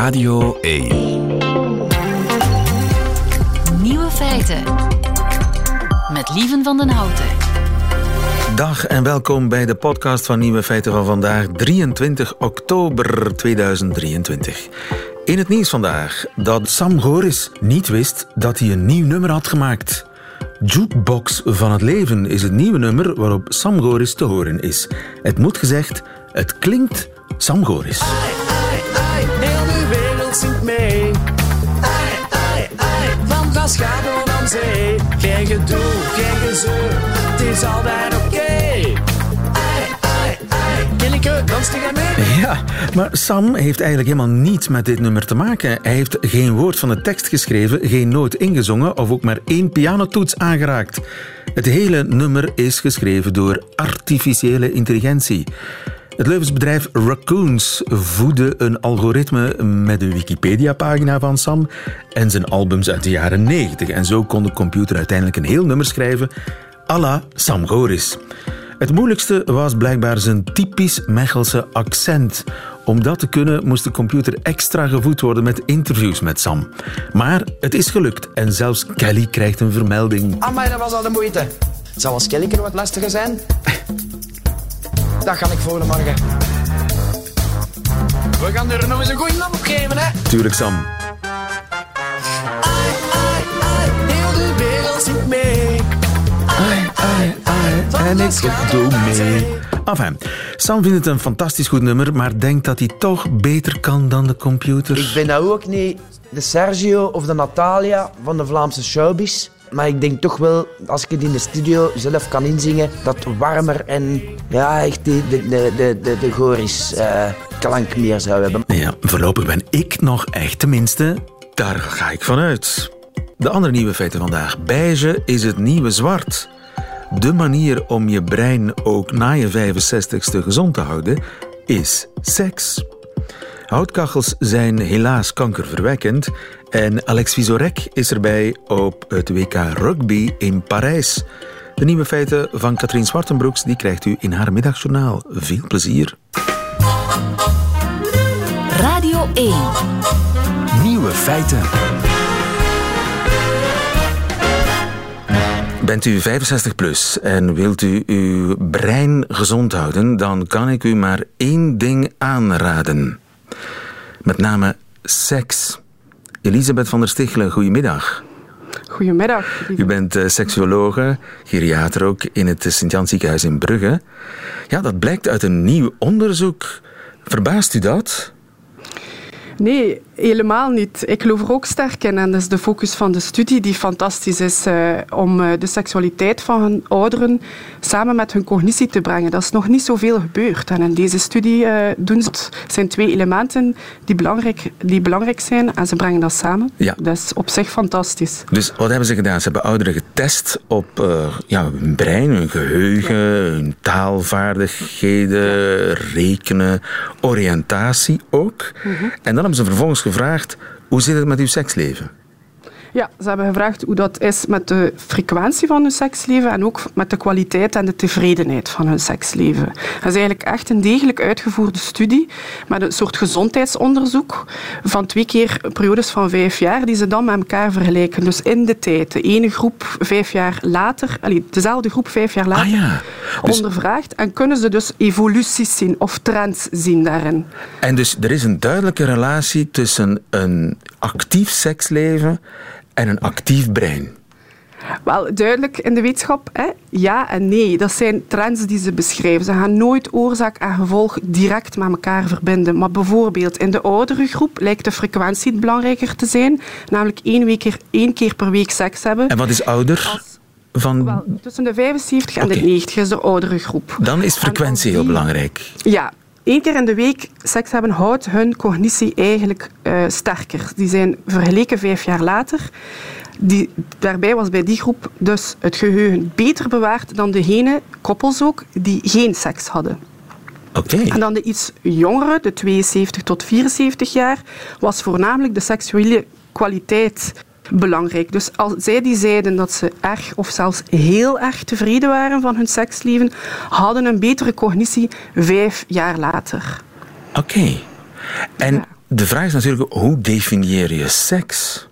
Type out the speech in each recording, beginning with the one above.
Radio 1. Nieuwe feiten. Met Lieven van den Houten. Dag en welkom bij de podcast van Nieuwe Feiten van vandaag, 23 oktober 2023. In het nieuws vandaag dat Sam Goris niet wist dat hij een nieuw nummer had gemaakt. Jukebox van het leven is het nieuwe nummer waarop Sam Goris te horen is. Het moet gezegd, het klinkt Sam Goris. Glasgow aan zee. Geen gedoe, geen gezeur. Het is altijd oké. Mee. Ja, maar Sam heeft eigenlijk helemaal niets met dit nummer te maken. Hij heeft geen woord van de tekst geschreven, geen noot ingezongen of ook maar één pianotoets aangeraakt. Het hele nummer is geschreven door artificiële intelligentie. Het Leuvensbedrijf Raccoons voedde een algoritme met een Wikipedia-pagina van Sam en zijn albums uit de jaren 90. En zo kon de computer uiteindelijk een heel nummer schrijven à la Sam Goris. Het moeilijkste was blijkbaar zijn typisch Mechelse accent. Om dat te kunnen moest de computer extra gevoed worden met interviews met Sam. Maar het is gelukt en zelfs Kelly krijgt een vermelding. Amai, dat was al de moeite. Zal als Killeke wat lastiger zijn. Dat ga ik volgende morgen. We gaan er nog eens een goede naam op geven, hè. Tuurlijk Sam. Ai, ai, ai. Heel de wereld zingt mee. Ai, ai, ai, en ik doe mee. Enfin, Sam vindt het een fantastisch goed nummer, maar denkt dat hij toch beter kan dan de computer. Ik ben nou ook niet de Sergio of de Natalia van de Vlaamse showbiz. Maar ik denk toch wel, als ik het in de studio zelf kan inzingen, dat warmer en ja, echt de, de, de, de, eh, klank meer zou hebben. Ja, voorlopig ben ik nog echt tenminste. Daar ga ik vanuit. De andere nieuwe feiten vandaag. Beige is het nieuwe zwart. De manier om je brein ook na je 65ste gezond te houden is seks. Houtkachels zijn helaas kankerverwekkend en Alex Vizorek is erbij op het WK Rugby in Parijs. De nieuwe feiten van Katrien Zwartenbroeks die krijgt u in haar middagjournaal. Veel plezier. Radio 1. Nieuwe feiten. Bent u 65 plus en wilt u uw brein gezond houden, dan kan ik u maar één ding aanraden. Met name seks. Elisabeth van der Stichelen, goedemiddag. Goedemiddag. lieve- U bent eh, seksuologe, geriater ook in het Sint-Jan ziekenhuis in Brugge. Ja, dat blijkt uit een nieuw onderzoek. Verbaast u dat? Nee, helemaal niet. Ik geloof er ook sterk in. En dat is de focus van de studie die fantastisch is eh, om eh, de seksualiteit van hun ouderen samen met hun cognitie te brengen. Dat is nog niet zoveel gebeurd. En in deze studie eh, doen ze zijn twee elementen die belangrijk, die belangrijk zijn en ze brengen dat samen. Ja. Dat is op zich fantastisch. Dus wat hebben ze gedaan? Ze hebben ouderen getest op ja, hun brein, hun geheugen, hun taalvaardigheden, rekenen, oriëntatie ook. En dan hebben ze vervolgens gevraagd, hoe zit het met uw seksleven? Ja, ze hebben gevraagd hoe dat is met de frequentie van hun seksleven en ook met de kwaliteit en de tevredenheid van hun seksleven. Dat is eigenlijk echt een degelijk uitgevoerde studie met een soort gezondheidsonderzoek van twee keer periodes van vijf jaar die ze dan met elkaar vergelijken. Dus in de tijd. De ene groep vijf jaar later, allee, dezelfde groep vijf jaar later Ah ja, dus- ondervraagd en kunnen ze dus evoluties zien of trends zien daarin. En dus er is een duidelijke relatie tussen een actief seksleven en een actief brein. Wel, duidelijk in de wetenschap, hè? ja en nee. Dat zijn trends die ze beschrijven. Ze gaan nooit oorzaak en gevolg direct met elkaar verbinden. Maar bijvoorbeeld in de oudere groep lijkt de frequentie belangrijker te zijn. Namelijk één, week, één keer per week seks hebben. En wat is ouder? Van, Wel, tussen de 75 en de 90 is de oudere groep. dan is En frequentie heel belangrijk. Ja, één keer in de week seks hebben houdt hun cognitie eigenlijk eh, sterker. Die zijn vergeleken vijf jaar later. Die, daarbij was bij die groep dus het geheugen beter bewaard dan degene, koppels ook, die geen seks hadden. Oké. En dan de iets jongere, de 72 tot 74 jaar, was voornamelijk de seksuele kwaliteit belangrijk. Dus als zij die zeiden dat ze erg of zelfs heel erg tevreden waren van hun seksleven, hadden een betere cognitie vijf jaar later. Oké. En de vraag is natuurlijk, hoe definieer je seks?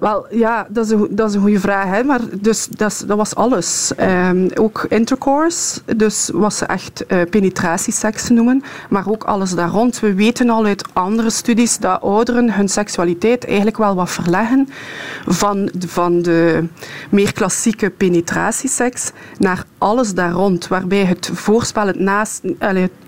Wel, ja, dat is een, dat is een goede vraag. Hè? Maar dus, dat, is- dat was alles. Ehm, ook intercourse, dus wat ze echt eh, penetratieseks noemen. Maar ook alles daar rond. We weten al uit andere studies dat ouderen hun seksualiteit eigenlijk wel wat verleggen van, de- van de meer klassieke penetratieseks naar alles daar rond. Waarbij het voorspel het, naast,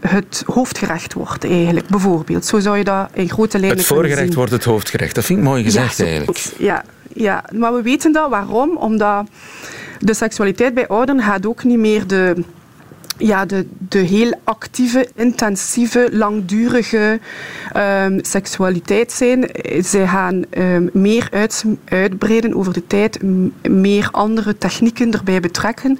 het hoofdgerecht wordt eigenlijk, bijvoorbeeld. Zo zou je dat in grote lijnen Het voorgerecht wordt het hoofdgerecht. Dat vind ik mooi gezegd Ja, eigenlijk. Ja, ja, maar we weten dat. Waarom? Omdat de seksualiteit bij ouderen gaat ook niet meer de, ja, de, de heel actieve, intensieve, langdurige ehm, seksualiteit zijn. Zij gaan ehm, meer uit, uitbreiden over de tijd, meer andere technieken erbij betrekken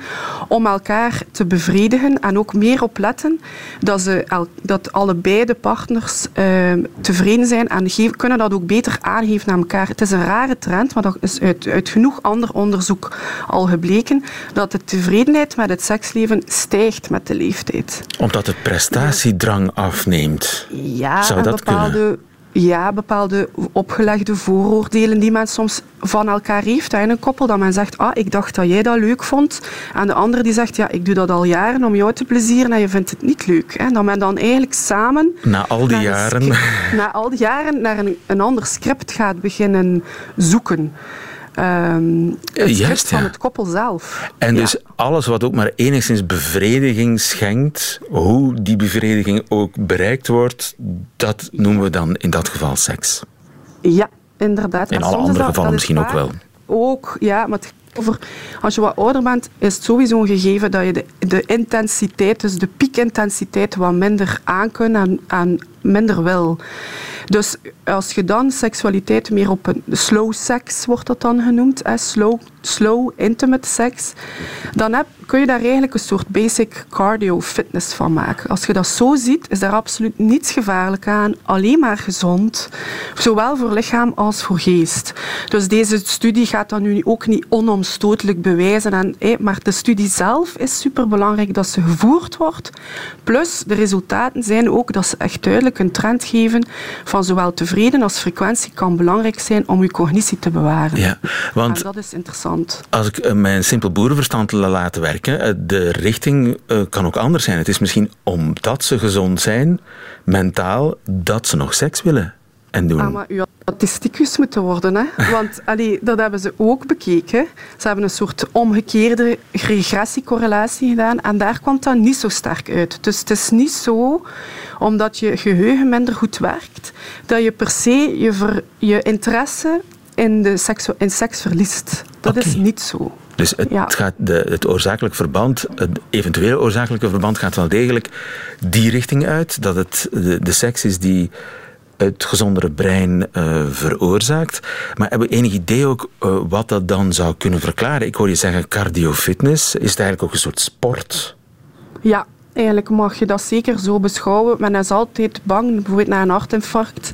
om elkaar te bevredigen en ook meer opletten dat, ze dat allebei de partners ehm, tevreden zijn en kunnen dat ook beter aangeven aan elkaar. Het is een rare trend, maar dat is uit, uit genoeg ander onderzoek al gebleken, dat de tevredenheid met het seksleven stijgt met de leeftijd. Omdat de prestatiedrang afneemt. Ja, Zou en dat bepaalde, ja, bepaalde opgelegde vooroordelen die men soms van elkaar heeft. In een koppel dat men zegt, ah, ik dacht dat jij dat leuk vond. En de andere die zegt, ja, ik doe dat al jaren om jou te plezieren en je vindt het niet leuk. Hè. Dat men dan eigenlijk samen... Na al die jaren. script- Na al die jaren naar een, een ander script gaat beginnen zoeken. Ehm het juist, van ja. het koppel zelf. En Ja. dus alles wat ook maar enigszins bevrediging schenkt, hoe die bevrediging ook bereikt wordt, dat noemen we dan in dat geval seks. Ja, inderdaad. In Maar alle andere dat- gevallen dat misschien ook wel. Ook, ja, maar het over, als je wat ouder bent, is het sowieso een gegeven dat je de, de intensiteit, dus de piekintensiteit, wat minder aankunt en, en minder wil. Dus als je dan seksualiteit meer op een slow sex wordt dat dan genoemd, slow, slow intimate sex, dan heb, kun je daar eigenlijk een soort basic cardio fitness van maken. Als je dat zo ziet, is daar absoluut niets gevaarlijk aan, alleen maar gezond, zowel voor lichaam als voor geest. Dus deze studie gaat dat nu ook niet onomstotelijk bewijzen, en, hé, maar de studie zelf is superbelangrijk dat ze gevoerd wordt. Plus, de resultaten zijn ook dat ze echt duidelijk een trend geven van zowel tevreden als frequentie kan belangrijk zijn om je cognitie te bewaren. Ja, want En dat is interessant. Als ik eh, mijn simpel boerenverstand la- laat werken, eh, de richting eh, kan ook anders zijn. Het is misschien omdat ze gezond zijn, mentaal, dat ze nog seks willen en doen. Ah, maar u had testicus moeten worden, hè? Want allee, dat hebben ze ook bekeken. Ze hebben een soort omgekeerde regressiecorrelatie gedaan en daar kwam dat niet zo sterk uit. Dus het is niet zo, omdat je geheugen minder goed werkt, dat je per se je, ver- je interesse in, de seks, in seks verliest. Dat is niet zo. Dus het, Ja. gaat de, het oorzakelijk verband, het eventueel oorzakelijke verband gaat wel degelijk die richting uit. Dat het de, de seks is die het gezondere brein eh, veroorzaakt. Maar hebben we enig idee ook eh, wat dat dan zou kunnen verklaren? Ik hoor je zeggen cardiofitness. Is het eigenlijk ook een soort sport? Ja, eigenlijk mag je dat zeker zo beschouwen. Men is altijd bang, bijvoorbeeld na een hartinfarct,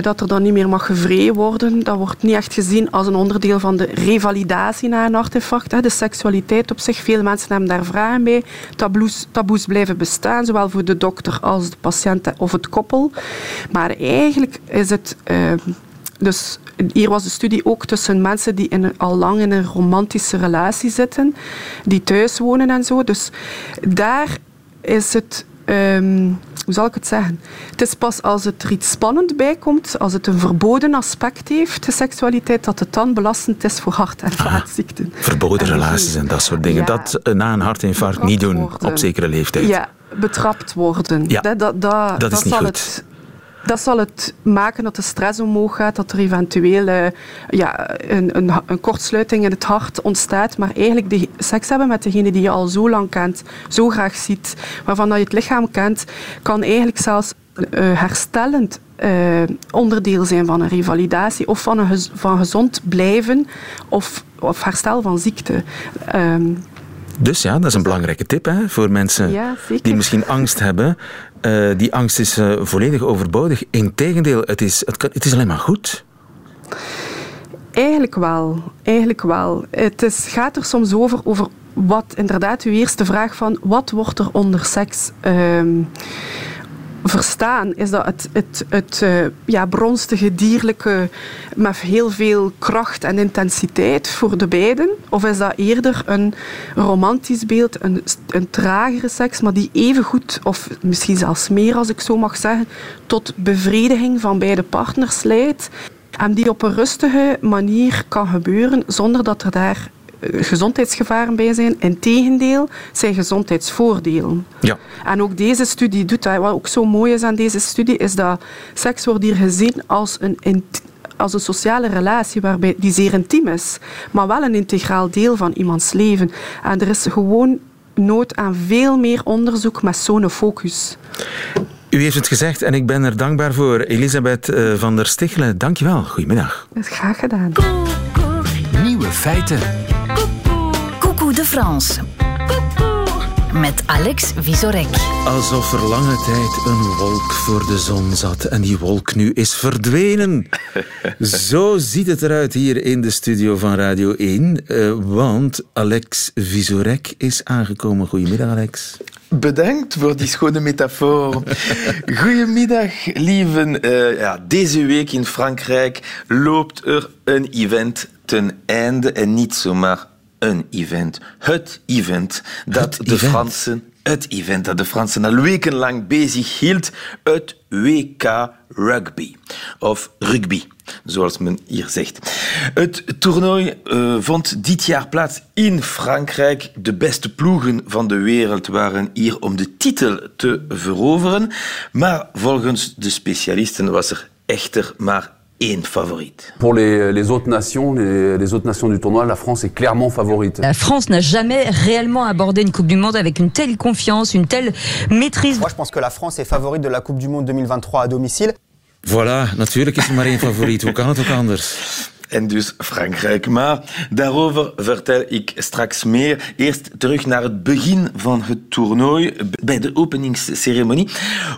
dat er dan niet meer mag gevreden worden. Dat wordt niet echt gezien als een onderdeel van de revalidatie na een hartinfarct. hè. De seksualiteit op zich, veel mensen hebben daar vragen bij. Taboes, taboes blijven bestaan, zowel voor de dokter als de patiënt of het koppel. Maar eigenlijk is het... eh, dus hier was de studie ook tussen mensen die al lang in een romantische relatie zitten, die thuis wonen en zo. Dus daar is het, ehm, hoe zal ik het zeggen? Het is pas als het er iets spannend bij komt, als het een verboden aspect heeft, de seksualiteit, dat het dan belastend is voor hart- en vaatziekten. Verboden En relaties en dat soort dingen. Ja. Dat eh, na een hartinfarct niet doen worden. op zekere leeftijd. Ja, betrapt worden. Ja, dat, dat, dat, dat is niet zal goed. Het, dat zal het maken dat de stress omhoog gaat, dat er eventueel eh, ja, een, een, een kortsluiting in het hart ontstaat. Maar eigenlijk de, seks hebben met degene die je al zo lang kent, zo graag ziet, waarvan dat je het lichaam kent, kan eigenlijk zelfs eh, herstellend eh, onderdeel zijn van een revalidatie of van, een van gezond blijven of, of herstel van ziekte. Ehm, Dus ja, dat is een belangrijke tip hè, voor mensen Ja, die misschien angst hebben. Eh, die angst is eh, volledig overbodig. Integendeel, het is, het, kan, het is alleen maar goed. Eigenlijk wel, eigenlijk wel. Het is, gaat er soms over, over wat, inderdaad, uw eerste vraag van wat wordt er onder seks ehm, verstaan? Is dat het, het, het uh, ja, bronstige, dierlijke, met heel veel kracht en intensiteit voor de beiden? Of is dat eerder een romantisch beeld, een, een tragere seks, maar die even goed, of misschien zelfs meer als ik zo mag zeggen, tot bevrediging van beide partners leidt? En die op een rustige manier kan gebeuren zonder dat er daar gezondheidsgevaren bij zijn. Integendeel, zijn gezondheidsvoordelen. Ja. En ook deze studie doet dat. Wat ook zo mooi is aan deze studie, is dat seks wordt hier gezien als een, als een sociale relatie waarbij, die zeer intiem is, maar wel een integraal deel van iemands leven. En er is gewoon nood aan veel meer onderzoek met zo'n focus. U heeft het gezegd en ik ben er dankbaar voor. Elisabeth eh, van der Stichelen, dankjewel. Goedemiddag. Dat is graag gedaan. Nieuwe feiten. Coucou de France. Met Alex Visorek. Alsof er lange tijd een wolk voor de zon zat en die wolk nu is verdwenen. Zo ziet het eruit hier in de studio van Radio 1, uh, want Alex Visorek is aangekomen. Goedemiddag, Alex. Bedankt voor die schone metafoor. Goedemiddag, lieven. Uh, ja, deze week in Frankrijk loopt er een event ten einde en niet zomaar een event. Het event dat Het de event. Fransen... Het event dat de Fransen al wekenlang bezig hield. Het WK Rugby. Of rugby, zoals men hier zegt. Het toernooi uh, vond dit jaar plaats in Frankrijk. De beste ploegen van de wereld waren hier om de titel te veroveren. Maar volgens de specialisten was er echter maar Pour les, les autres nations, les, les, autres nations du tournoi, la France est clairement favorite. La France n'a jamais réellement abordé une Coupe du Monde avec une telle confiance, une telle maîtrise. Moi, je pense que la France est favorite de la Coupe du Monde 2023 à domicile. Voilà, natuurlijk is één favoriet. Hoe kan het ook anders? En dus Frankrijk. Maar daarover vertel ik straks meer. Eerst terug naar het begin van het toernooi. Bij de openingsceremonie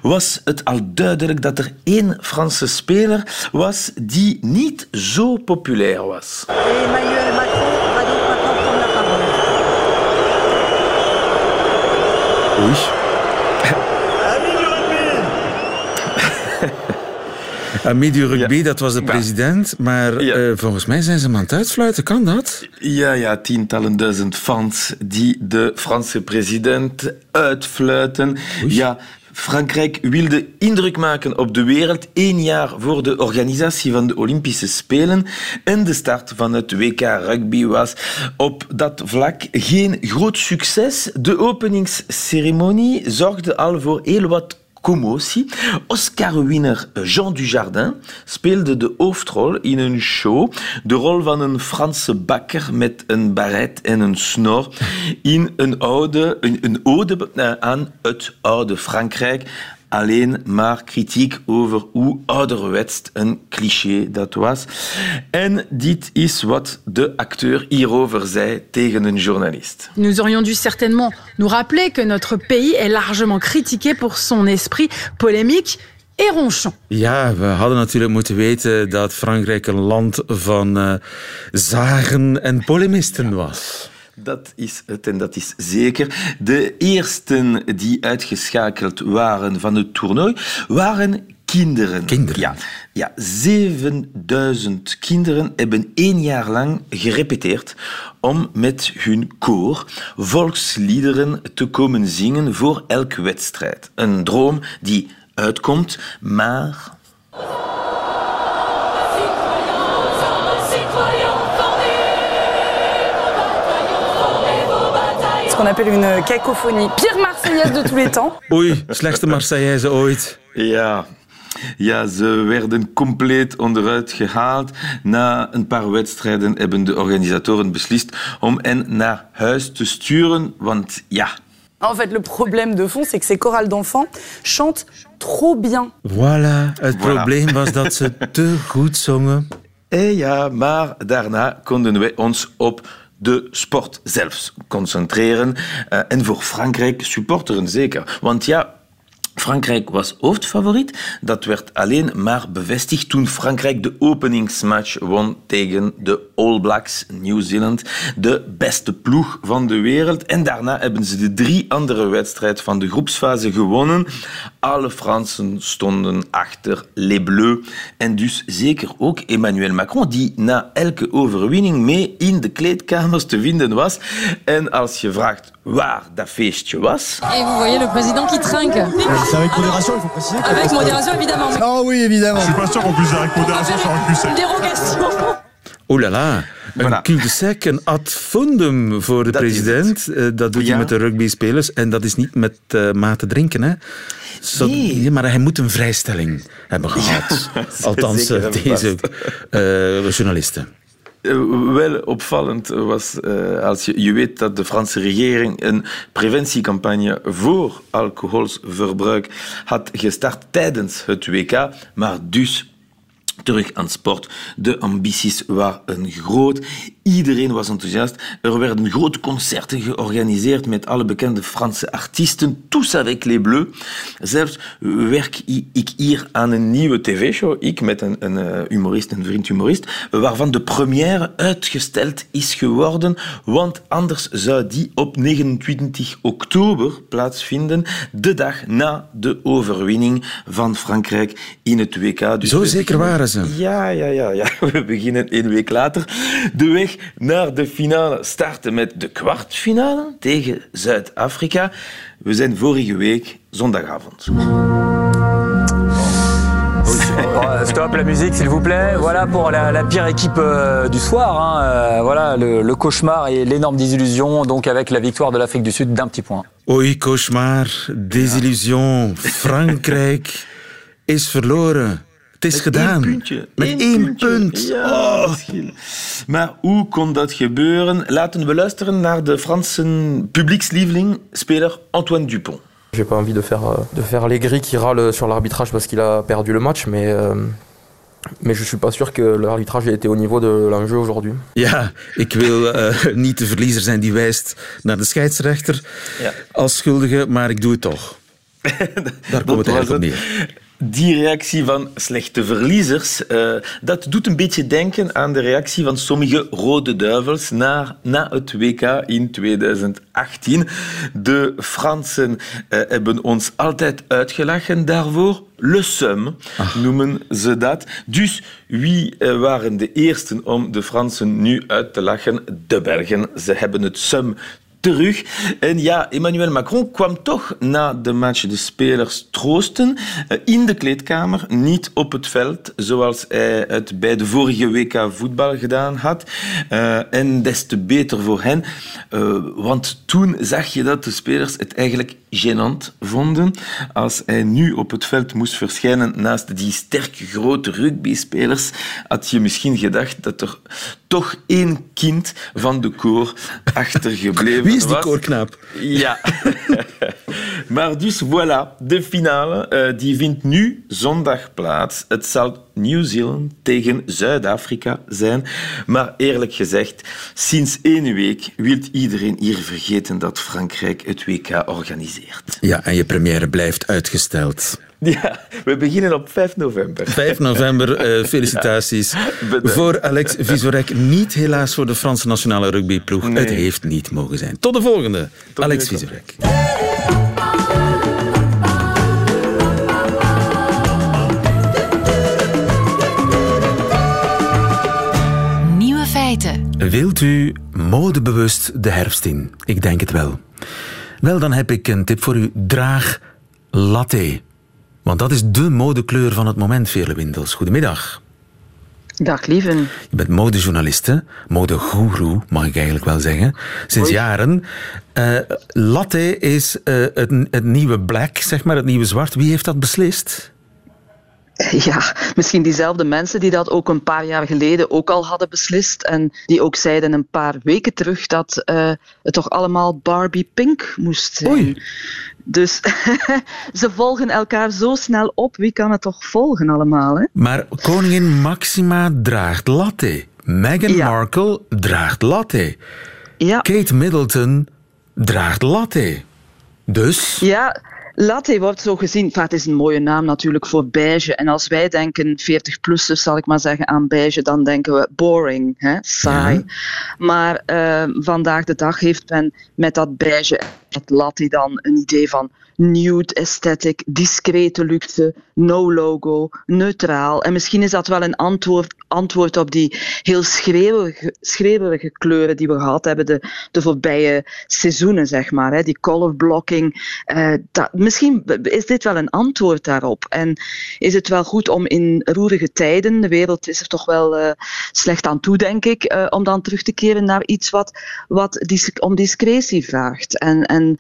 was het al duidelijk dat er één Franse speler was die niet zo populair was. Emmanuel Macron donc maintenant prendre la parole. Oei. Ami du rugby, ja. dat was de president. Maar ja. uh, volgens mij zijn ze hem aan het uitfluiten. Kan dat? Ja, ja, tientallen duizend fans die de Franse president uitfluiten. Oei. Ja, Frankrijk wilde indruk maken op de wereld één jaar voor de organisatie van de Olympische Spelen. En de start van het WK Rugby was op dat vlak geen groot succes. De openingsceremonie zorgde al voor heel wat commotie. Oscar-winner Jean Dujardin speelde de hoofdrol in een show. De rol van een Franse bakker met een baret en een snor. In een, oude, een, een ode aan het oude Frankrijk. Alleen maar kritiek over hoe ouderwets een cliché dat was. En dit is wat de acteur hierover zei tegen een journalist. Nous aurions dû certainement nous rappeler que notre pays est largement critiqué pour son esprit polémique et ronchon. Ja, we hadden natuurlijk moeten weten dat Frankrijk een land van uh, zagen en polemisten was. Dat is het en dat is zeker. De eersten die uitgeschakeld waren van het toernooi waren kinderen. Kinderen? Ja. ja, 7000 kinderen hebben één jaar lang gerepeteerd om met hun koor volksliederen te komen zingen voor elke wedstrijd. Een droom die uitkomt, maar... qu'on appelle une cacophonie. Pire marseillaise de tous les temps. Oei, slechtste marseillaise ooit. Ja. Ja, ze werden compleet onderuit gehaald. Na een paar wedstrijden hebben de organisatoren beslist om hen naar huis te sturen, want ja... En fait, le problème de fond, c'est que ces chorales d'enfants chantent trop bien. Voilà, het voilà. probleem was dat ze te goed zongen. Eh ja, maar daarna konden wij ons op de sport zelf concentreren. Uh, en voor Frankrijk supporteren zeker. Want ja, Frankrijk was hoofdfavoriet. Dat werd alleen maar bevestigd toen Frankrijk de openingsmatch won tegen de All Blacks Nieuw-Zeeland. De beste ploeg van de wereld. En daarna hebben ze de drie andere wedstrijden van de groepsfase gewonnen. Alle Fransen stonden achter Les Bleus. En dus zeker ook Emmanuel Macron, die na elke overwinning mee in de kleedkamers te vinden was. En als je vraagt waar dat feestje was... Et vous voyez le président qui trinque. C'est avec modération, il faut préciser. Avec modération, évidemment. Oh oui, évidemment. Je suis pas sûr qu'on puisse dire avec modération sur un cul Une dérogation. Oh la la. Een cul-de-sac, een ad fundum voor de Dat president. Eh, Dat doet Ja. hij met de rugbyspelers. En dat is niet met eh mate drinken. Hè. Zo- Nee. Ja, maar hij moet een vrijstelling hebben gehad. Althans, eh, en deze eh, journalisten. Eh, wel opvallend was, eh, als je, je weet dat de Franse regering een preventiecampagne voor alcoholverbruik had gestart tijdens het WK, maar dus terug aan sport. De ambities waren groot. Iedereen was enthousiast. Er werden grote concerten georganiseerd met alle bekende Franse artiesten. Tous avec les Bleus. Zelfs werk ik hier aan een nieuwe tv-show. Ik met een, een eh, humorist, een vriend humorist, waarvan de première uitgesteld is geworden, want anders zou die op 29 oktober plaatsvinden, de dag na de overwinning van Frankrijk in het WK. Dus Zo zeker beginnen- waren ze. ja, ja, ja, ja. We beginnen één week later. De weg naar de finale startte met de kwartfinale tegen Zuid-Afrika. We zijn vorige week zondagavond. Bon, stop la musique s'il vous plaît. Voilà pour la, la pire équipe euh, du soir. hein. Euh, voilà le, le cauchemar et l'énorme désillusion. Donc avec la victoire de l'Afrique du Sud d'un petit point. Oei, cauchemar, desillusion. Frankrijk is verloren. Het is gedaan. Eén puntje. Met één puntje. punt. Ja, Oh. Maar hoe kon dat gebeuren? Laten we luisteren naar de Franse publiekslieveling, speler Antoine Dupont. J'ai pas envie de faire, euh, de faire l'aigri qui râle sur l'arbitrage parce qu'il a perdu le match, mais, euh, mais je suis pas sûr que l'arbitrage ait été au niveau de l'enjeu aujourd'hui. Ja, ik wil eh, niet de verliezer zijn die wijst naar de scheidsrechter Ja. als schuldige, maar ik doe het toch. Daar komt het eigenlijk op neer. Die reactie van slechte verliezers, eh, dat doet een beetje denken aan de reactie van sommige rode duivels na, na het WK in 2018. De Fransen eh, hebben ons altijd uitgelachen daarvoor. Le seum noemen ze dat. Dus wie eh, waren de eersten om de Fransen nu uit te lachen? De Belgen. Ze hebben het seum terug. En ja, Emmanuel Macron kwam toch na de match de spelers troosten eh, in de kleedkamer, niet op het veld, zoals hij het bij de vorige WK voetbal gedaan had. Eh, en des te beter voor hen, eh, want toen zag je dat de spelers het eigenlijk gênant vonden als hij nu op het veld moest verschijnen naast die sterke grote rugbyspelers, had je misschien gedacht dat er toch één kind van de koor achtergebleven Wie is die was. koorknaap? Ja. maar dus voilà, de finale eh, die vindt nu zondag plaats. Het zal Nieuw-Zeeland tegen Zuid-Afrika zijn. Maar eerlijk gezegd, sinds één week wil iedereen hier vergeten dat Frankrijk het WK organiseert. Ja, en je première blijft uitgesteld. Ja, we beginnen op 5 november. 5 november, eh, felicitaties. Bedankt. Voor Alex Visorek, niet helaas voor de Franse nationale rugbyploeg. Nee. Het heeft niet mogen zijn. Tot de volgende, Alex. Visorek. Nieuwe feiten. Wilt u modebewust de herfst in? Ik denk het wel. Wel, dan heb ik een tip voor u. Draag latte. Want dat is de modekleur van het moment, Veerle Windels. Goedemiddag. Dag lieven. Je bent modejournaliste, modegoeroe, mag ik eigenlijk wel zeggen. Sinds jaren. Eh, latte is eh, het, het nieuwe black, zeg maar, het nieuwe zwart. Wie heeft dat beslist? Ja, misschien diezelfde mensen die dat ook een paar jaar geleden ook al hadden beslist. En die ook zeiden een paar weken terug dat eh, het toch allemaal Barbie Pink moest zijn. Dus ze volgen elkaar zo snel op. Wie kan het toch volgen allemaal? Hè? Maar koningin Maxima draagt latte. Meghan Markle draagt latte. Kate Middleton draagt latte. Dus... Ja, latte wordt zo gezien. Enfin, het is een mooie naam natuurlijk voor beige. En als wij denken 40-plussers, zal ik maar zeggen, aan beige, dan denken we boring, hè? saai. Maar eh, vandaag de dag heeft men met dat beige, dat latte dan, een idee van nude aesthetic, discrete luxe, no logo, neutraal. En misschien is dat wel een antwoord, antwoord op die heel schreeuwerige, schreeuwerige kleuren die we gehad hebben de, de voorbije seizoenen, zeg maar. Hè. Die color blocking. eh, dat, misschien is dit wel een antwoord daarop. En is het wel goed om in roerige tijden, de wereld is er toch wel eh, slecht aan toe, denk ik, eh, om dan terug te keren naar iets wat, wat dis- om discretie vraagt. En, en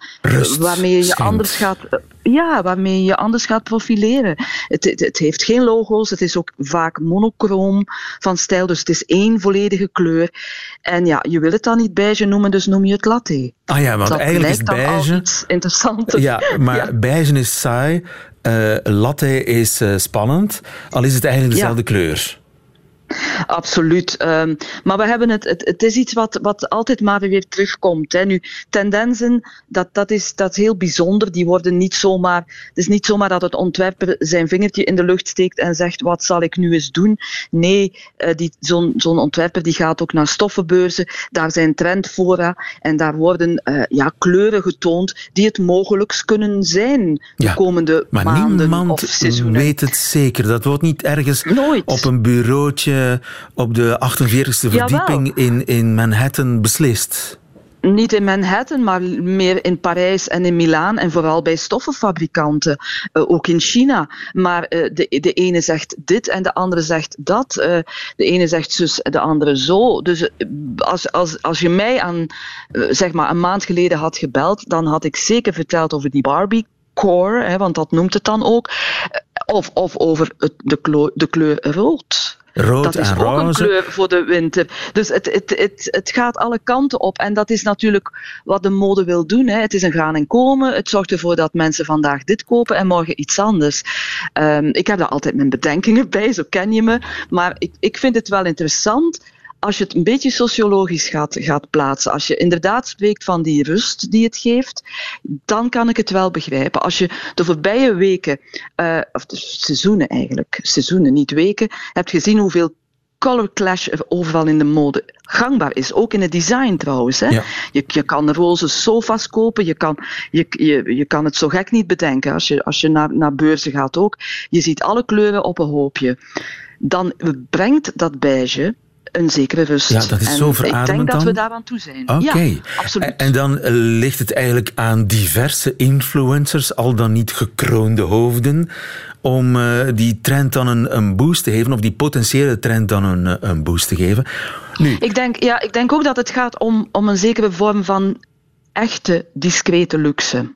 waarmee je je anders gaat. Ja, waarmee je anders gaat profileren. Het, het, het heeft geen logo's, het is ook vaak monochroom van stijl, dus het is één volledige kleur. En ja, je wil het dan niet beige noemen, dus noem je het latte. Ah ja, want Dat eigenlijk is beige... iets interessanter. Ja, maar beige is saai, eh, latte is eh, spannend, al is het eigenlijk Ja. dezelfde kleur. Absoluut. Ehm, maar we hebben het, het, het is iets wat, wat altijd maar weer terugkomt. Hè. Nu, tendensen, dat, dat, is, dat is heel bijzonder. Die worden niet zomaar. Het is niet zomaar dat het ontwerper zijn vingertje in de lucht steekt en zegt: wat zal ik nu eens doen? Nee, eh, die, zo'n, zo'n ontwerper die gaat ook naar stoffenbeurzen. Daar zijn trendfora en daar worden eh, ja, kleuren getoond die het mogelijk kunnen zijn de Ja, komende Maar maanden niemand of seizoenen. weet het zeker. Dat wordt niet ergens op een bureautje op de 48e Jawel. verdieping in, in Manhattan beslist. Niet in Manhattan, maar meer in Parijs en in Milaan en vooral bij stoffenfabrikanten, eh, ook in China. Maar eh, de, de ene zegt dit en de andere zegt dat. Eh, de ene zegt zus, de andere zo. Dus eh, als, als, als je mij aan, eh, zeg maar, een maand geleden had gebeld, dan had ik zeker verteld over die Barbie. Core, hè, want dat noemt het dan ook. Eh, Of, of over het, de, kleur, de kleur rood. Rood dat is en ook een roze. kleur voor de winter. Dus het, het, het, het gaat alle kanten op. En dat is natuurlijk wat de mode wil doen. Hè. Het is een gaan en komen. Het zorgt ervoor dat mensen vandaag dit kopen en morgen iets anders. Ehm, ik heb daar altijd mijn bedenkingen bij, zo ken je me. Maar ik, ik vind het wel interessant als je het een beetje sociologisch gaat, gaat plaatsen, als je inderdaad spreekt van die rust die het geeft, dan kan ik het wel begrijpen. Als je de voorbije weken, eh, of de seizoenen eigenlijk, seizoenen, niet weken, hebt gezien hoeveel color clash er overal in de mode gangbaar is. Ook in het design trouwens. Hè. Ja. Je, je kan roze sofa's kopen, je kan, je, je, je kan het zo gek niet bedenken als je, als je naar, naar beurzen gaat ook. Je ziet alle kleuren op een hoopje. Dan brengt dat beige een zekere rust. Ja, dat is en zo Ik verademend denk dat dan. we daaraan toe zijn. Oké. Ja, absoluut. En- En dan eh, ligt het eigenlijk aan diverse influencers, al dan niet gekroonde hoofden, om eh, die trend dan een, een boost te geven, of die potentiële trend dan een, eh, een boost te geven. Nu, Ik denk, ja, ik denk ook dat het gaat om, om een zekere vorm van echte discrete luxe.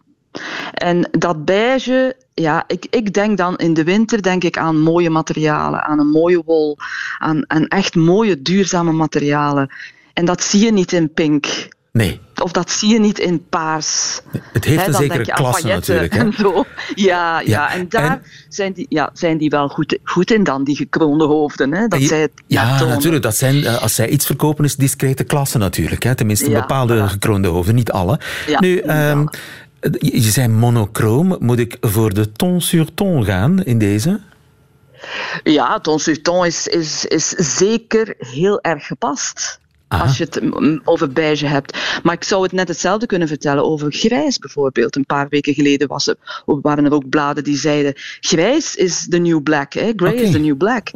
En dat beige, ja, ik, ik denk dan in de winter denk ik aan mooie materialen, aan een mooie wol, aan, aan echt mooie duurzame materialen. En dat zie je niet in pink. nee, Of dat zie je niet in paars. het heeft Hè, een zekere je aan klasse natuurlijk. Hè? En zo. Ja, ja, Ja, en daar Zijn, die, ja, zijn die wel goed, goed in dan, die gekroonde hoofden. Hè? Dat Je- zij het Ja, tonen. natuurlijk. Dat zijn, eh, als zij iets verkopen, is discrete klasse natuurlijk. Hè? Tenminste, Ja, bepaalde gekroonde hoofden, niet alle. Ja, nu, ehm, je zei monochroom. Moet ik voor de ton sur ton gaan in deze? Ja, ton sur ton is, is, is zeker heel erg gepast. Als je het over beige hebt. Maar ik zou het net hetzelfde kunnen vertellen over grijs bijvoorbeeld. Een paar weken geleden was er, waren er ook bladen die zeiden: grijs is the new black, hè? grey is the new black.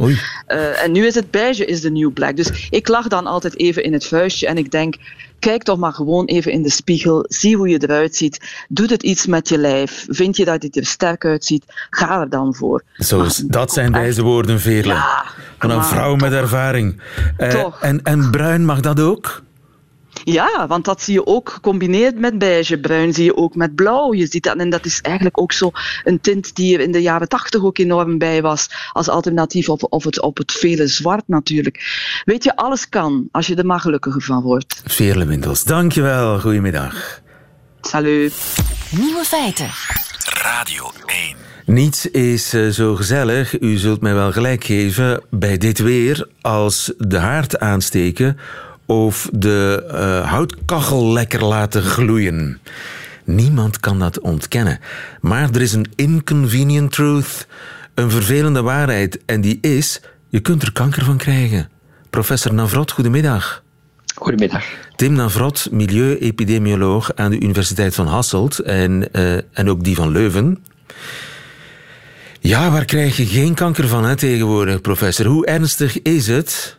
Eh, en nu is het beige is the new black. Dus ik lach dan altijd even in het vuistje en ik denk. Kijk toch maar gewoon even in de spiegel. Zie hoe je eruit ziet. Doet het iets met je lijf? Vind je dat het er sterk uitziet? Ga er dan voor. Zo is, dat zijn wijze woorden, Veerle. Van een vrouw met ervaring. Eh, en, en bruin mag dat ook? Ja, want dat zie je ook gecombineerd met beige. Bruin zie je ook met blauw. Je ziet dat, en dat is eigenlijk ook zo een tint die er in de jaren tachtig ook enorm bij was. Als alternatief op, op, het, op het vele zwart natuurlijk. Weet je, alles kan als je er maar gelukkiger van wordt. Veerle Windels, dankjewel. Goedemiddag. Salut. Nieuwe feiten. Radio 1. Niets is eh, zo gezellig, u zult mij wel gelijk geven, bij dit weer als de haard aansteken of de eh, houtkachel lekker laten gloeien. Niemand kan dat ontkennen. Maar er is een inconvenient truth, een vervelende waarheid, en die is, je kunt er kanker van krijgen. Professor Navrot, goedemiddag. Goedemiddag. Tim Navrot, milieuepidemioloog aan de Universiteit van Hasselt en, eh, en ook die van Leuven. Ja, waar krijg je geen kanker van hè, tegenwoordig, professor? Hoe ernstig is het?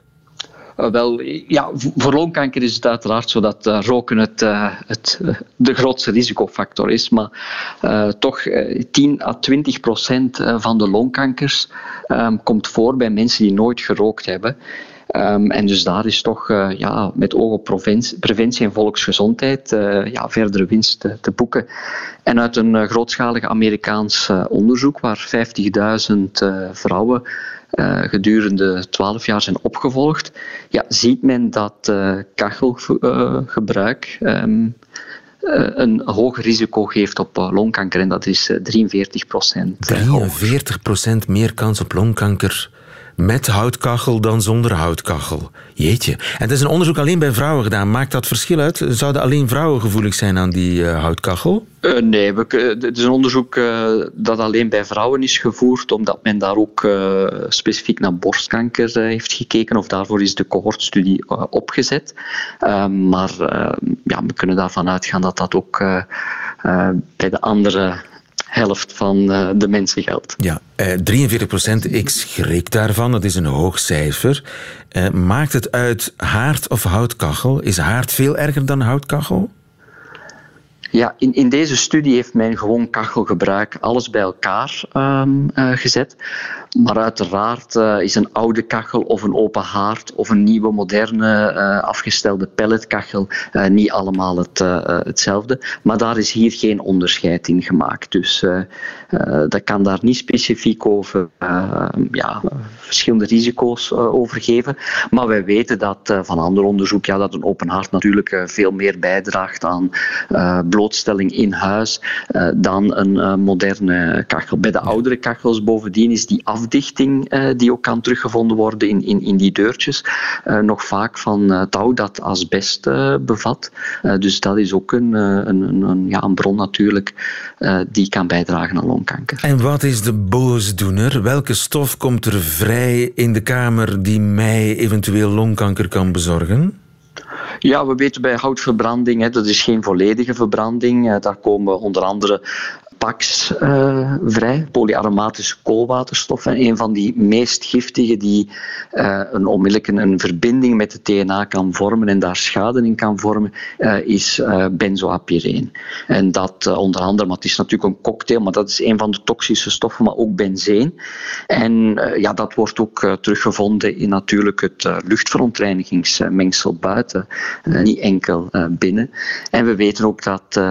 Uh, wel, ja, voor longkanker is het uiteraard zo dat eh, roken het, eh, het, eh, de grootste risicofactor is. Maar eh, toch eh, 10 à 20 procent eh, van de longkankers ehm, komt voor bij mensen die nooit gerookt hebben. Ehm, en dus daar is toch eh, ja, met oog op preventie, en volksgezondheid eh, ja, verdere winst te, boeken. En uit een eh, grootschalig Amerikaans eh, onderzoek waar 50.000 eh, vrouwen eh, gedurende 12 jaar zijn opgevolgd, ja, ziet men dat eh, kachelgebruik ehm, eh, een hoger risico geeft op longkanker. En dat is eh, 43 procent. 43% meer kans op longkanker met houtkachel dan zonder houtkachel. Jeetje. En dat is een onderzoek alleen bij vrouwen gedaan. Maakt dat verschil uit? Zouden alleen vrouwen gevoelig zijn aan die eh, houtkachel? Eh, nee, we, het is een onderzoek eh, dat alleen bij vrouwen is gevoerd, omdat men daar ook specifiek naar borstkanker heeft gekeken, of daarvoor is de cohortstudie opgezet. Eh, maar eh, ja, we kunnen daarvan uitgaan dat dat ook bij de andere helft van eh, de mensen geldt. Ja, eh, 43%, ik schrik daarvan. Dat is een hoog cijfer. Eh, maakt het uit haard of houtkachel? Is haard veel erger dan houtkachel? Ja, in, in deze studie heeft men gewoon kachelgebruik alles bij elkaar ehm, eh, gezet. Maar uiteraard eh, is een oude kachel of een open haard of een nieuwe moderne eh, afgestelde pelletkachel niet allemaal het, hetzelfde. Maar daar is hier geen onderscheid in gemaakt. Dus dat kan daar niet specifiek over eh, ja, verschillende risico's eh, over geven. Maar wij weten dat eh, van ander onderzoek ja, dat een open haard natuurlijk eh, veel meer bijdraagt aan eh, blootstelling in huis eh, dan een eh, moderne kachel. Bij de oudere kachels bovendien is die afdichting eh, die ook kan teruggevonden worden in, in, in die deurtjes eh, nog vaak van eh, touw dat asbest eh, bevat. Eh, dus dat is ook een, eh, een, een, ja, een bron natuurlijk eh, die kan bijdragen aan longkanker. En wat is de boosdoener? Welke stof komt er vrij in de kamer die mij eventueel longkanker kan bezorgen? Ja, we weten bij houtverbranding, hè, dat is geen volledige verbranding. Eh, daar komen onder andere PAX eh, vrij, polyaromatische koolwaterstoffen. En een van die meest giftige die eh, een onmiddellijk een, verbinding met de DNA kan vormen en daar schade in kan vormen, eh, is benzoapyreen. En dat onder andere, maar het is natuurlijk een cocktail, maar dat is een van de toxische stoffen, maar ook benzeen. En ja, dat wordt ook teruggevonden in natuurlijk het luchtverontreinigingsmengsel buiten, niet enkel binnen. En we weten ook dat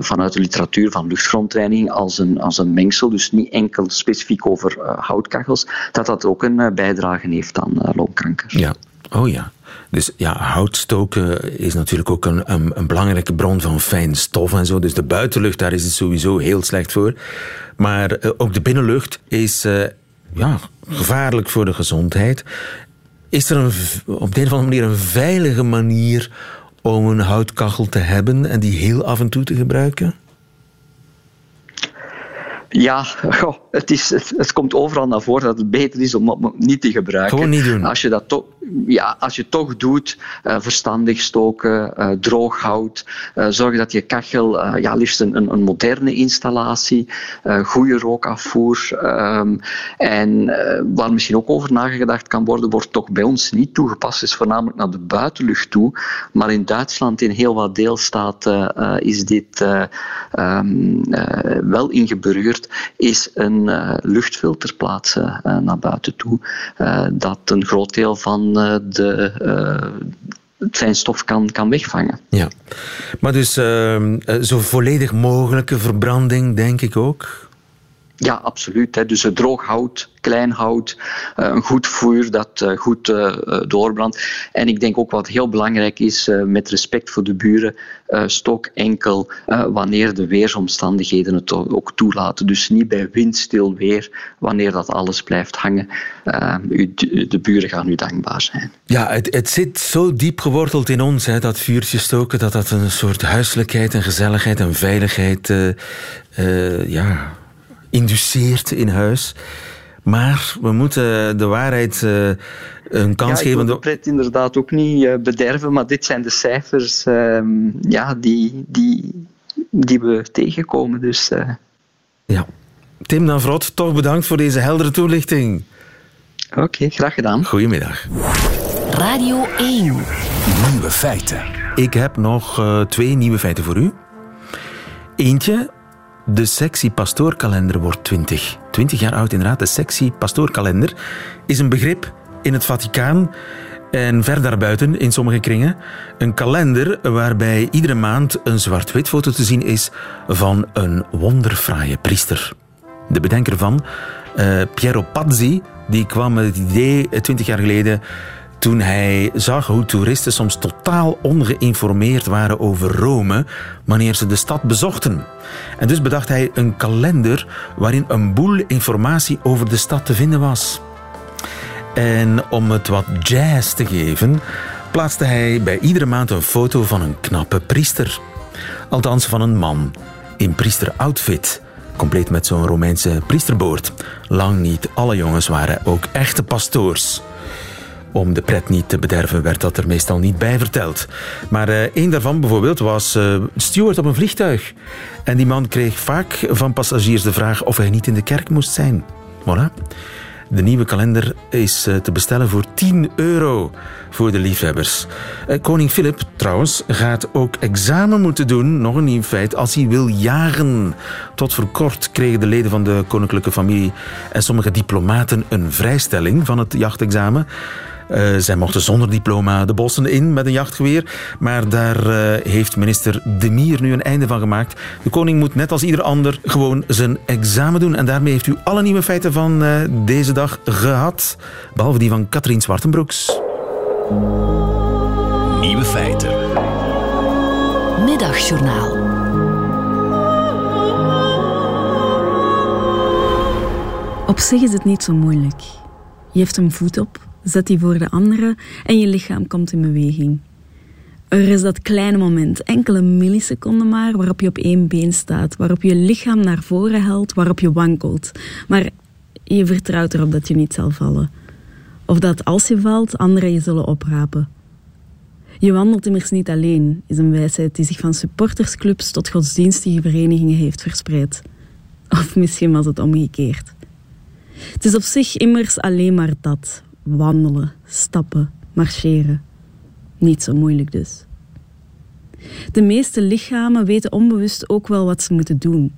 vanuit de literatuur van luchtverontreiniging als een, als een mengsel, dus niet enkel specifiek over eh, houtkachels, dat dat ook een eh, bijdrage heeft aan eh, longkanker. Ja, oh ja. Dus ja, houtstoken is natuurlijk ook een, een, belangrijke bron van fijn stof en zo. Dus de buitenlucht, daar is het sowieso heel slecht voor. Maar ook de binnenlucht is ja, gevaarlijk voor de gezondheid. Is er een, op de een of andere manier een veilige manier om een houtkachel te hebben en die heel af en toe te gebruiken? Ja, goh, het, is, het, het komt overal naar voren dat het beter is om het niet te gebruiken. Gewoon niet doen. Als je dat toch, ja, als je het toch doet, eh, verstandig stoken, eh, droog hout, eh, zorg dat je kachel, ja, liefst een, een, moderne installatie, goede rookafvoer. ehm, en waar misschien ook over nagedacht kan worden, wordt toch bij ons niet toegepast, is voornamelijk naar de buitenlucht toe. Maar in Duitsland, in heel wat deelstaten, is dit eh, ehm, eh, wel ingeburgerd, is een luchtfilter plaatsen naar buiten toe, dat een groot deel van de, eh, het fijnstof kan, kan wegvangen. Ja. Maar dus ehm, eh, zo volledig mogelijke verbranding, denk ik ook. Ja, absoluut. Hè. Dus het droog hout, klein hout, eh, een goed vuur dat eh, goed eh, eh, doorbrandt. En ik denk ook wat heel belangrijk is, eh, met respect voor de buren, eh, stook enkel eh, wanneer de weersomstandigheden het ook toelaten. Dus niet bij windstil weer, wanneer dat alles blijft hangen. Eh, de buren gaan u dankbaar zijn. Ja, het, het zit zo diep geworteld in ons, hè, dat vuurtje stoken, dat dat een soort huiselijkheid en gezelligheid en veiligheid eh, eh, ja, induceert in huis. Maar we moeten de waarheid eh, een kans ja, ik geven. wil De- pret inderdaad ook niet eh, bederven, maar dit zijn de cijfers ehm, ja, die, die, die we tegenkomen. Dus eh, Ja. Tim Navrot, toch bedankt voor deze heldere toelichting. Oké, graag gedaan. Goedemiddag. Radio 1. Nieuwe feiten. Ik heb nog eh, twee nieuwe feiten voor u. Eentje, de sexy pastoorkalender wordt 20. 20 jaar oud inderdaad. De sexy pastoorkalender is een begrip in het Vaticaan en ver daarbuiten in sommige kringen. Een kalender waarbij iedere maand een zwart-wit foto te zien is van een wonderfraaie priester. De bedenker van, eh, Piero Pazzi, die kwam met het idee 20 jaar geleden toen hij zag hoe toeristen soms totaal ongeïnformeerd waren over Rome wanneer ze de stad bezochten. En dus bedacht hij een kalender waarin een boel informatie over de stad te vinden was. En om het wat jazz te geven, plaatste hij bij iedere maand een foto van een knappe priester. Althans van een man in priesteroutfit, compleet met zo'n Romeinse priesterboord. Lang niet alle jongens waren ook echte pastoors. Om de pret niet te bederven werd dat er meestal niet bij verteld. Maar een daarvan bijvoorbeeld was eh steward op een vliegtuig. En die man kreeg vaak van passagiers de vraag of hij niet in de kerk moest zijn. Voilà. De nieuwe kalender is eh, te bestellen voor 10 euro voor de liefhebbers. Koning Filip, trouwens, gaat ook examen moeten doen, nog een nieuw feit, als hij wil jagen. Tot voor kort kregen de leden van de koninklijke familie en sommige diplomaten een vrijstelling van het jachtexamen. Eh, zij mochten zonder diploma de bossen in met een jachtgeweer. Maar daar eh, heeft minister De Mier nu een einde van gemaakt. De koning moet net als ieder ander gewoon zijn examen doen. En daarmee heeft u alle nieuwe feiten van eh, deze dag gehad. Behalve die van Katrien Zwartenbroeks. Nieuwe feiten. Middagjournaal. Op zich is het niet zo moeilijk. Je heeft een voet op, zet die voor de andere en je lichaam komt in beweging. Er is dat kleine moment, enkele milliseconden maar, waarop je op één been staat, waarop je lichaam naar voren helt, waarop je wankelt. Maar je vertrouwt erop dat je niet zal vallen. Of dat als je valt, anderen je zullen oprapen. Je wandelt immers niet alleen, is een wijsheid die zich van supportersclubs tot godsdienstige verenigingen heeft verspreid. Of misschien was het omgekeerd. Het is op zich immers alleen maar dat. Wandelen, stappen, marcheren. Niet zo moeilijk dus. De meeste lichamen weten onbewust ook wel wat ze moeten doen.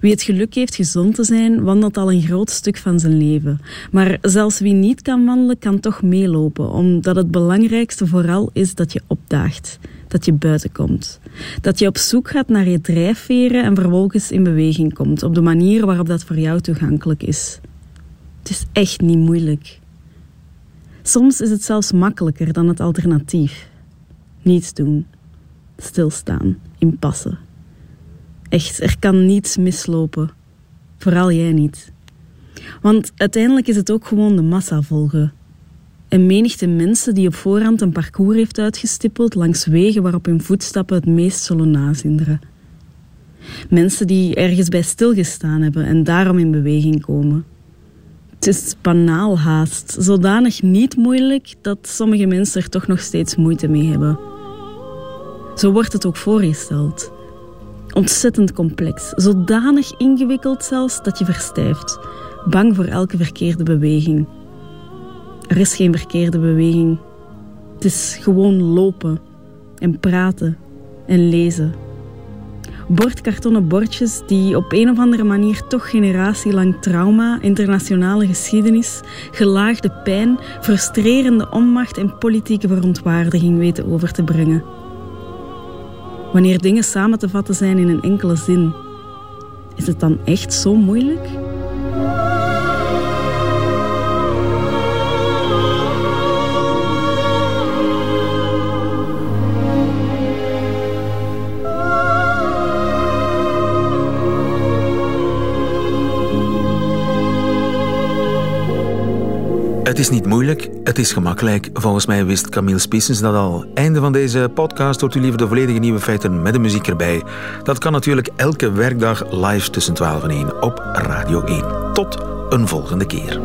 Wie het geluk heeft gezond te zijn, wandelt al een groot stuk van zijn leven. Maar zelfs wie niet kan wandelen, kan toch meelopen, omdat het belangrijkste vooral is dat je opdaagt, dat je buiten komt. Dat je op zoek gaat naar je drijfveren en vervolgens in beweging komt, op de manier waarop dat voor jou toegankelijk is. Het is echt niet moeilijk. Soms is het zelfs makkelijker dan het alternatief. Niets doen. Stilstaan. Inpassen. Echt, er kan niets mislopen. Vooral jij niet. Want uiteindelijk is het ook gewoon de massa volgen. Een menigte mensen die op voorhand een parcours heeft uitgestippeld langs wegen waarop hun voetstappen het meest zullen nazinderen. Mensen die ergens bij stilgestaan hebben en daarom in beweging komen. Het is banaal haast, zodanig niet moeilijk dat sommige mensen er toch nog steeds moeite mee hebben. Zo wordt het ook voorgesteld. Ontzettend complex, zodanig ingewikkeld zelfs dat je verstijft, bang voor elke verkeerde beweging. Er is geen verkeerde beweging. Het is gewoon lopen en praten en lezen. Bordkartonnen bordjes die op een of andere manier toch generatielang trauma, internationale geschiedenis, gelaagde pijn, frustrerende onmacht en politieke verontwaardiging weten over te brengen. Wanneer dingen samen te vatten zijn in een enkele zin, is het dan echt zo moeilijk? Het is niet moeilijk, het is gemakkelijk. Volgens mij wist Camille Spissens dat al. Einde van deze podcast hoort u liever de volledige nieuwe feiten met de muziek erbij. Dat kan natuurlijk elke werkdag live tussen 12 en 1 op Radio 1. Tot een volgende keer.